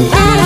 Ooh.